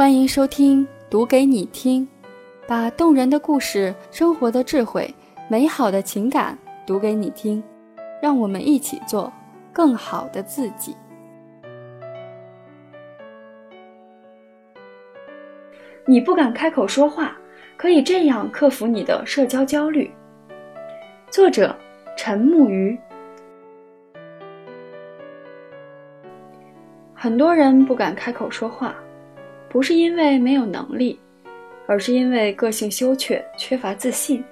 欢迎收听《读给你听》，把动人的故事、生活的智慧、美好的情感读给你听，让我们一起做更好的自己。你不敢开口说话，可以这样克服你的社交焦虑。作者：陈木鱼。很多人不敢开口说话。不是因为没有能力，而是因为个性羞怯、缺乏自信。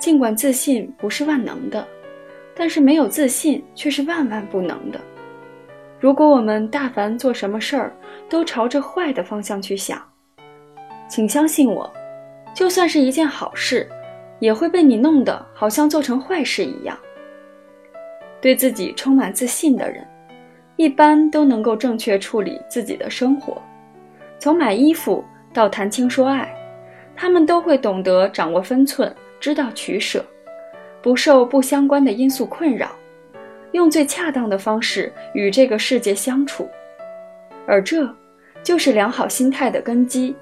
尽管自信不是万能的，但是没有自信却是万万不能的。如果我们大凡做什么事儿都朝着坏的方向去想，请相信我，就算是一件好事，也会被你弄得好像做成坏事一样。对自己充满自信的人，一般都能够正确处理自己的生活。从买衣服到谈情说爱，他们都会懂得掌握分寸，知道取舍，不受不相关的因素困扰，用最恰当的方式与这个世界相处，而这就是良好心态的根基。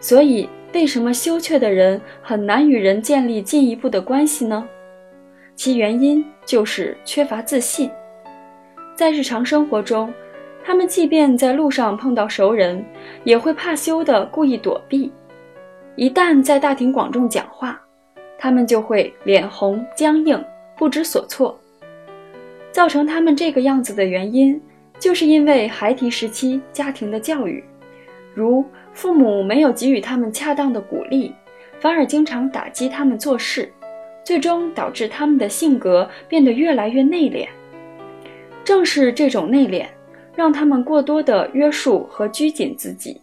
所以，为什么羞怯的人很难与人建立进一步的关系呢？其原因就是缺乏自信，在日常生活中。他们即便在路上碰到熟人，也会怕羞的故意躲避；一旦在大庭广众讲话，他们就会脸红僵硬，不知所措。造成他们这个样子的原因，就是因为孩提时期家庭的教育，如父母没有给予他们恰当的鼓励，反而经常打击他们做事，最终导致他们的性格变得越来越内敛。正是这种内敛。让他们过多的约束和拘谨自己，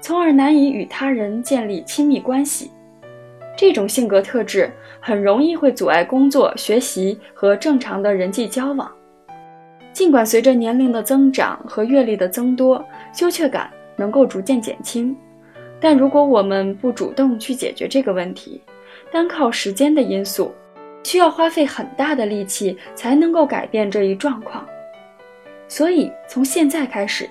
从而难以与他人建立亲密关系。这种性格特质很容易会阻碍工作、学习和正常的人际交往。尽管随着年龄的增长和阅历的增多，羞怯感能够逐渐减轻，但如果我们不主动去解决这个问题，单靠时间的因素，需要花费很大的力气才能够改变这一状况。所以，从现在开始，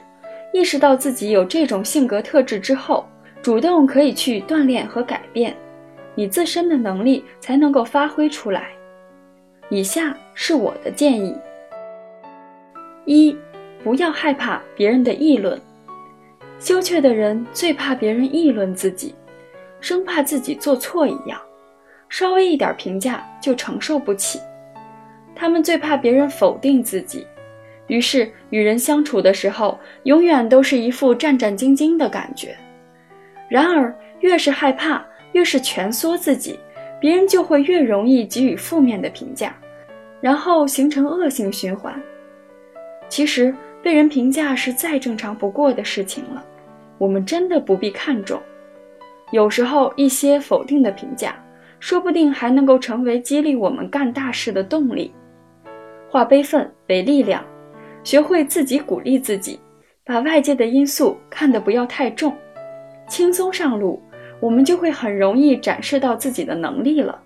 意识到自己有这种性格特质之后，主动可以去锻炼和改变，你自身的能力才能够发挥出来。以下是我的建议：一，不要害怕别人的议论。羞怯的人最怕别人议论自己，生怕自己做错一样，稍微一点评价就承受不起。他们最怕别人否定自己。于是与人相处的时候，永远都是一副战战兢兢的感觉。然而，越是害怕，越是蜷缩自己，别人就会越容易给予负面的评价，然后形成恶性循环。其实，被人评价是再正常不过的事情了，我们真的不必看重。有时候，一些否定的评价，说不定还能够成为激励我们干大事的动力。化悲愤为力量。学会自己鼓励自己，把外界的因素看得不要太重，轻松上路，我们就会很容易展示到自己的能力了。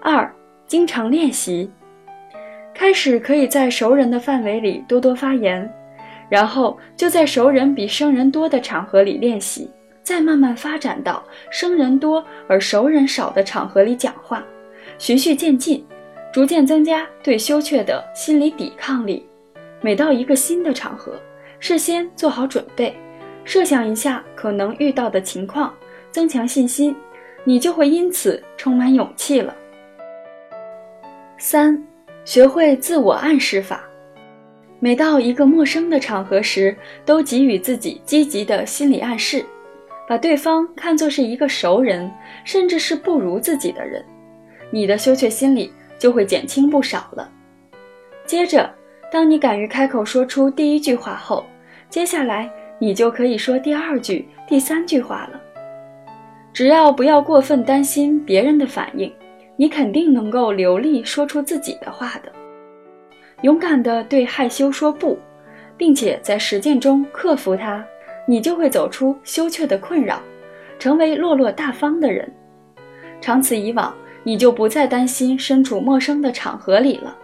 二，经常练习，开始可以在熟人的范围里多多发言，然后就在熟人比生人多的场合里练习，再慢慢发展到生人多而熟人少的场合里讲话，循序渐进。逐渐增加对羞怯的心理抵抗力。每到一个新的场合，事先做好准备，设想一下可能遇到的情况，增强信心，你就会因此充满勇气了。三，学会自我暗示法。每到一个陌生的场合时，都给予自己积极的心理暗示，把对方看作是一个熟人，甚至是不如自己的人，你的羞怯心理。就会减轻不少了。接着，当你敢于开口说出第一句话后，接下来你就可以说第二句、第三句话了。只要不要过分担心别人的反应，你肯定能够流利说出自己的话的。勇敢地对害羞说不，并且在实践中克服它，你就会走出羞怯的困扰，成为落落大方的人。长此以往。你就不再担心身处陌生的场合里了。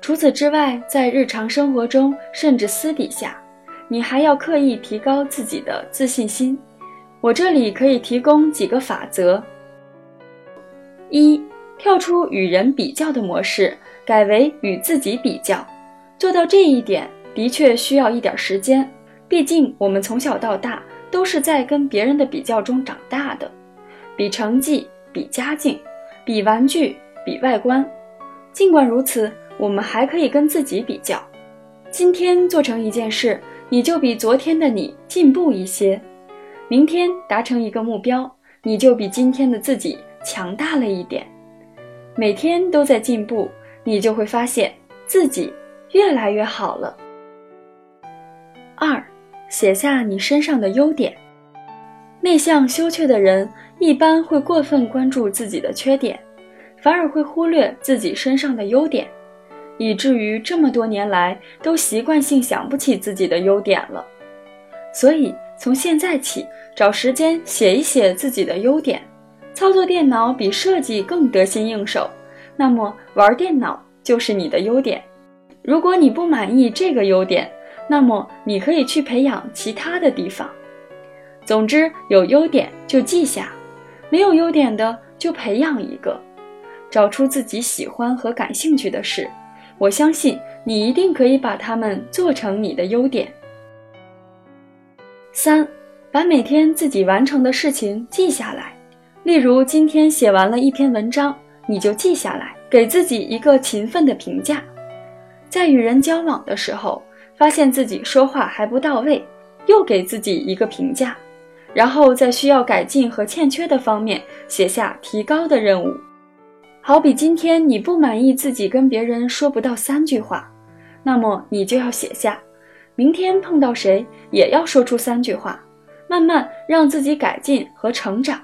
除此之外，在日常生活中，甚至私底下，你还要刻意提高自己的自信心。我这里可以提供几个法则：一、跳出与人比较的模式，改为与自己比较。做到这一点的确需要一点时间，毕竟我们从小到大都是在跟别人的比较中长大的，比成绩、比家境、比玩具、比外观。尽管如此，我们还可以跟自己比较。今天做成一件事，你就比昨天的你进步一些；明天达成一个目标，你就比今天的自己强大了一点。每天都在进步，你就会发现自己越来越好了。二，写下你身上的优点。内向羞怯的人一般会过分关注自己的缺点，反而会忽略自己身上的优点。以至于这么多年来都习惯性想不起自己的优点了，所以从现在起找时间写一写自己的优点。操作电脑比设计更得心应手，那么玩电脑就是你的优点。如果你不满意这个优点，那么你可以去培养其他的地方。总之，有优点就记下，没有优点的就培养一个，找出自己喜欢和感兴趣的事。我相信你一定可以把它们做成你的优点。三，把每天自己完成的事情记下来。例如，今天写完了一篇文章，你就记下来，给自己一个勤奋的评价。在与人交往的时候，发现自己说话还不到位，又给自己一个评价。然后在需要改进和欠缺的方面写下提高的任务。好比今天你不满意自己跟别人说不到三句话，那么你就要写下，明天碰到谁也要说出三句话，慢慢让自己改进和成长。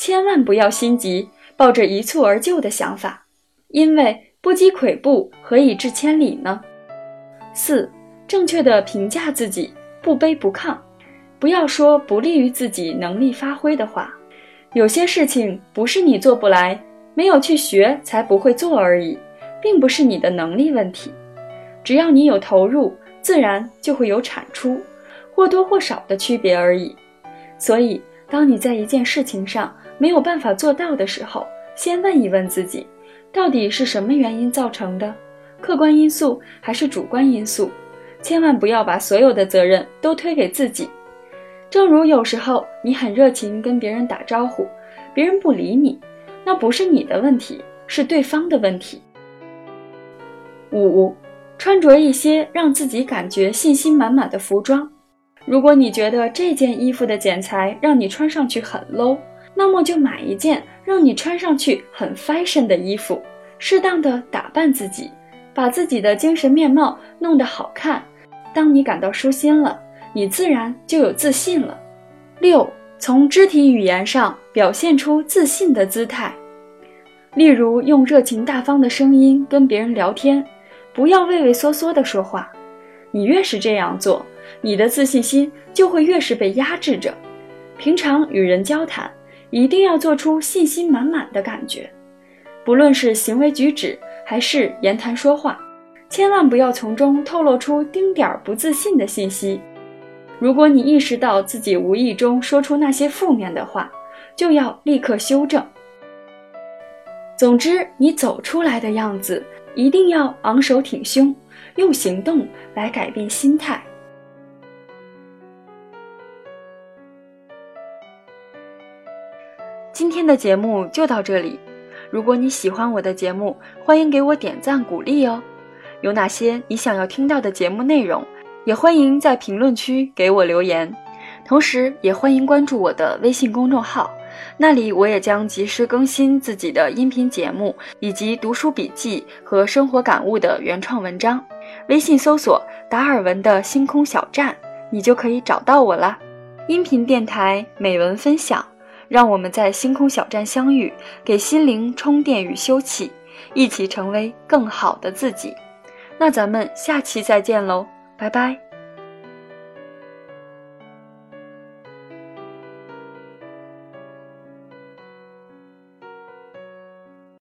千万不要心急，抱着一蹴而就的想法，因为不积跬步，何以至千里呢？四，正确的评价自己，不卑不亢，不要说不利于自己能力发挥的话。有些事情不是你做不来。没有去学才不会做而已，并不是你的能力问题。只要你有投入，自然就会有产出，或多或少的区别而已。所以，当你在一件事情上没有办法做到的时候，先问一问自己，到底是什么原因造成的？客观因素还是主观因素？千万不要把所有的责任都推给自己。正如有时候你很热情跟别人打招呼，别人不理你。那不是你的问题，是对方的问题。五，穿着一些让自己感觉信心满满的服装。如果你觉得这件衣服的剪裁让你穿上去很 low，那么就买一件让你穿上去很 fashion 的衣服，适当的打扮自己，把自己的精神面貌弄得好看。当你感到舒心了，你自然就有自信了。六。从肢体语言上表现出自信的姿态，例如用热情大方的声音跟别人聊天，不要畏畏缩缩的说话。你越是这样做，你的自信心就会越是被压制着。平常与人交谈，一定要做出信心满满的感觉，不论是行为举止还是言谈说话，千万不要从中透露出丁点儿不自信的信息。如果你意识到自己无意中说出那些负面的话，就要立刻修正。总之，你走出来的样子一定要昂首挺胸，用行动来改变心态。今天的节目就到这里。如果你喜欢我的节目，欢迎给我点赞鼓励哦。有哪些你想要听到的节目内容？也欢迎在评论区给我留言，同时也欢迎关注我的微信公众号，那里我也将及时更新自己的音频节目以及读书笔记和生活感悟的原创文章。微信搜索“达尔文的星空小站”，你就可以找到我了。音频电台美文分享，让我们在星空小站相遇，给心灵充电与休憩，一起成为更好的自己。那咱们下期再见喽！拜拜。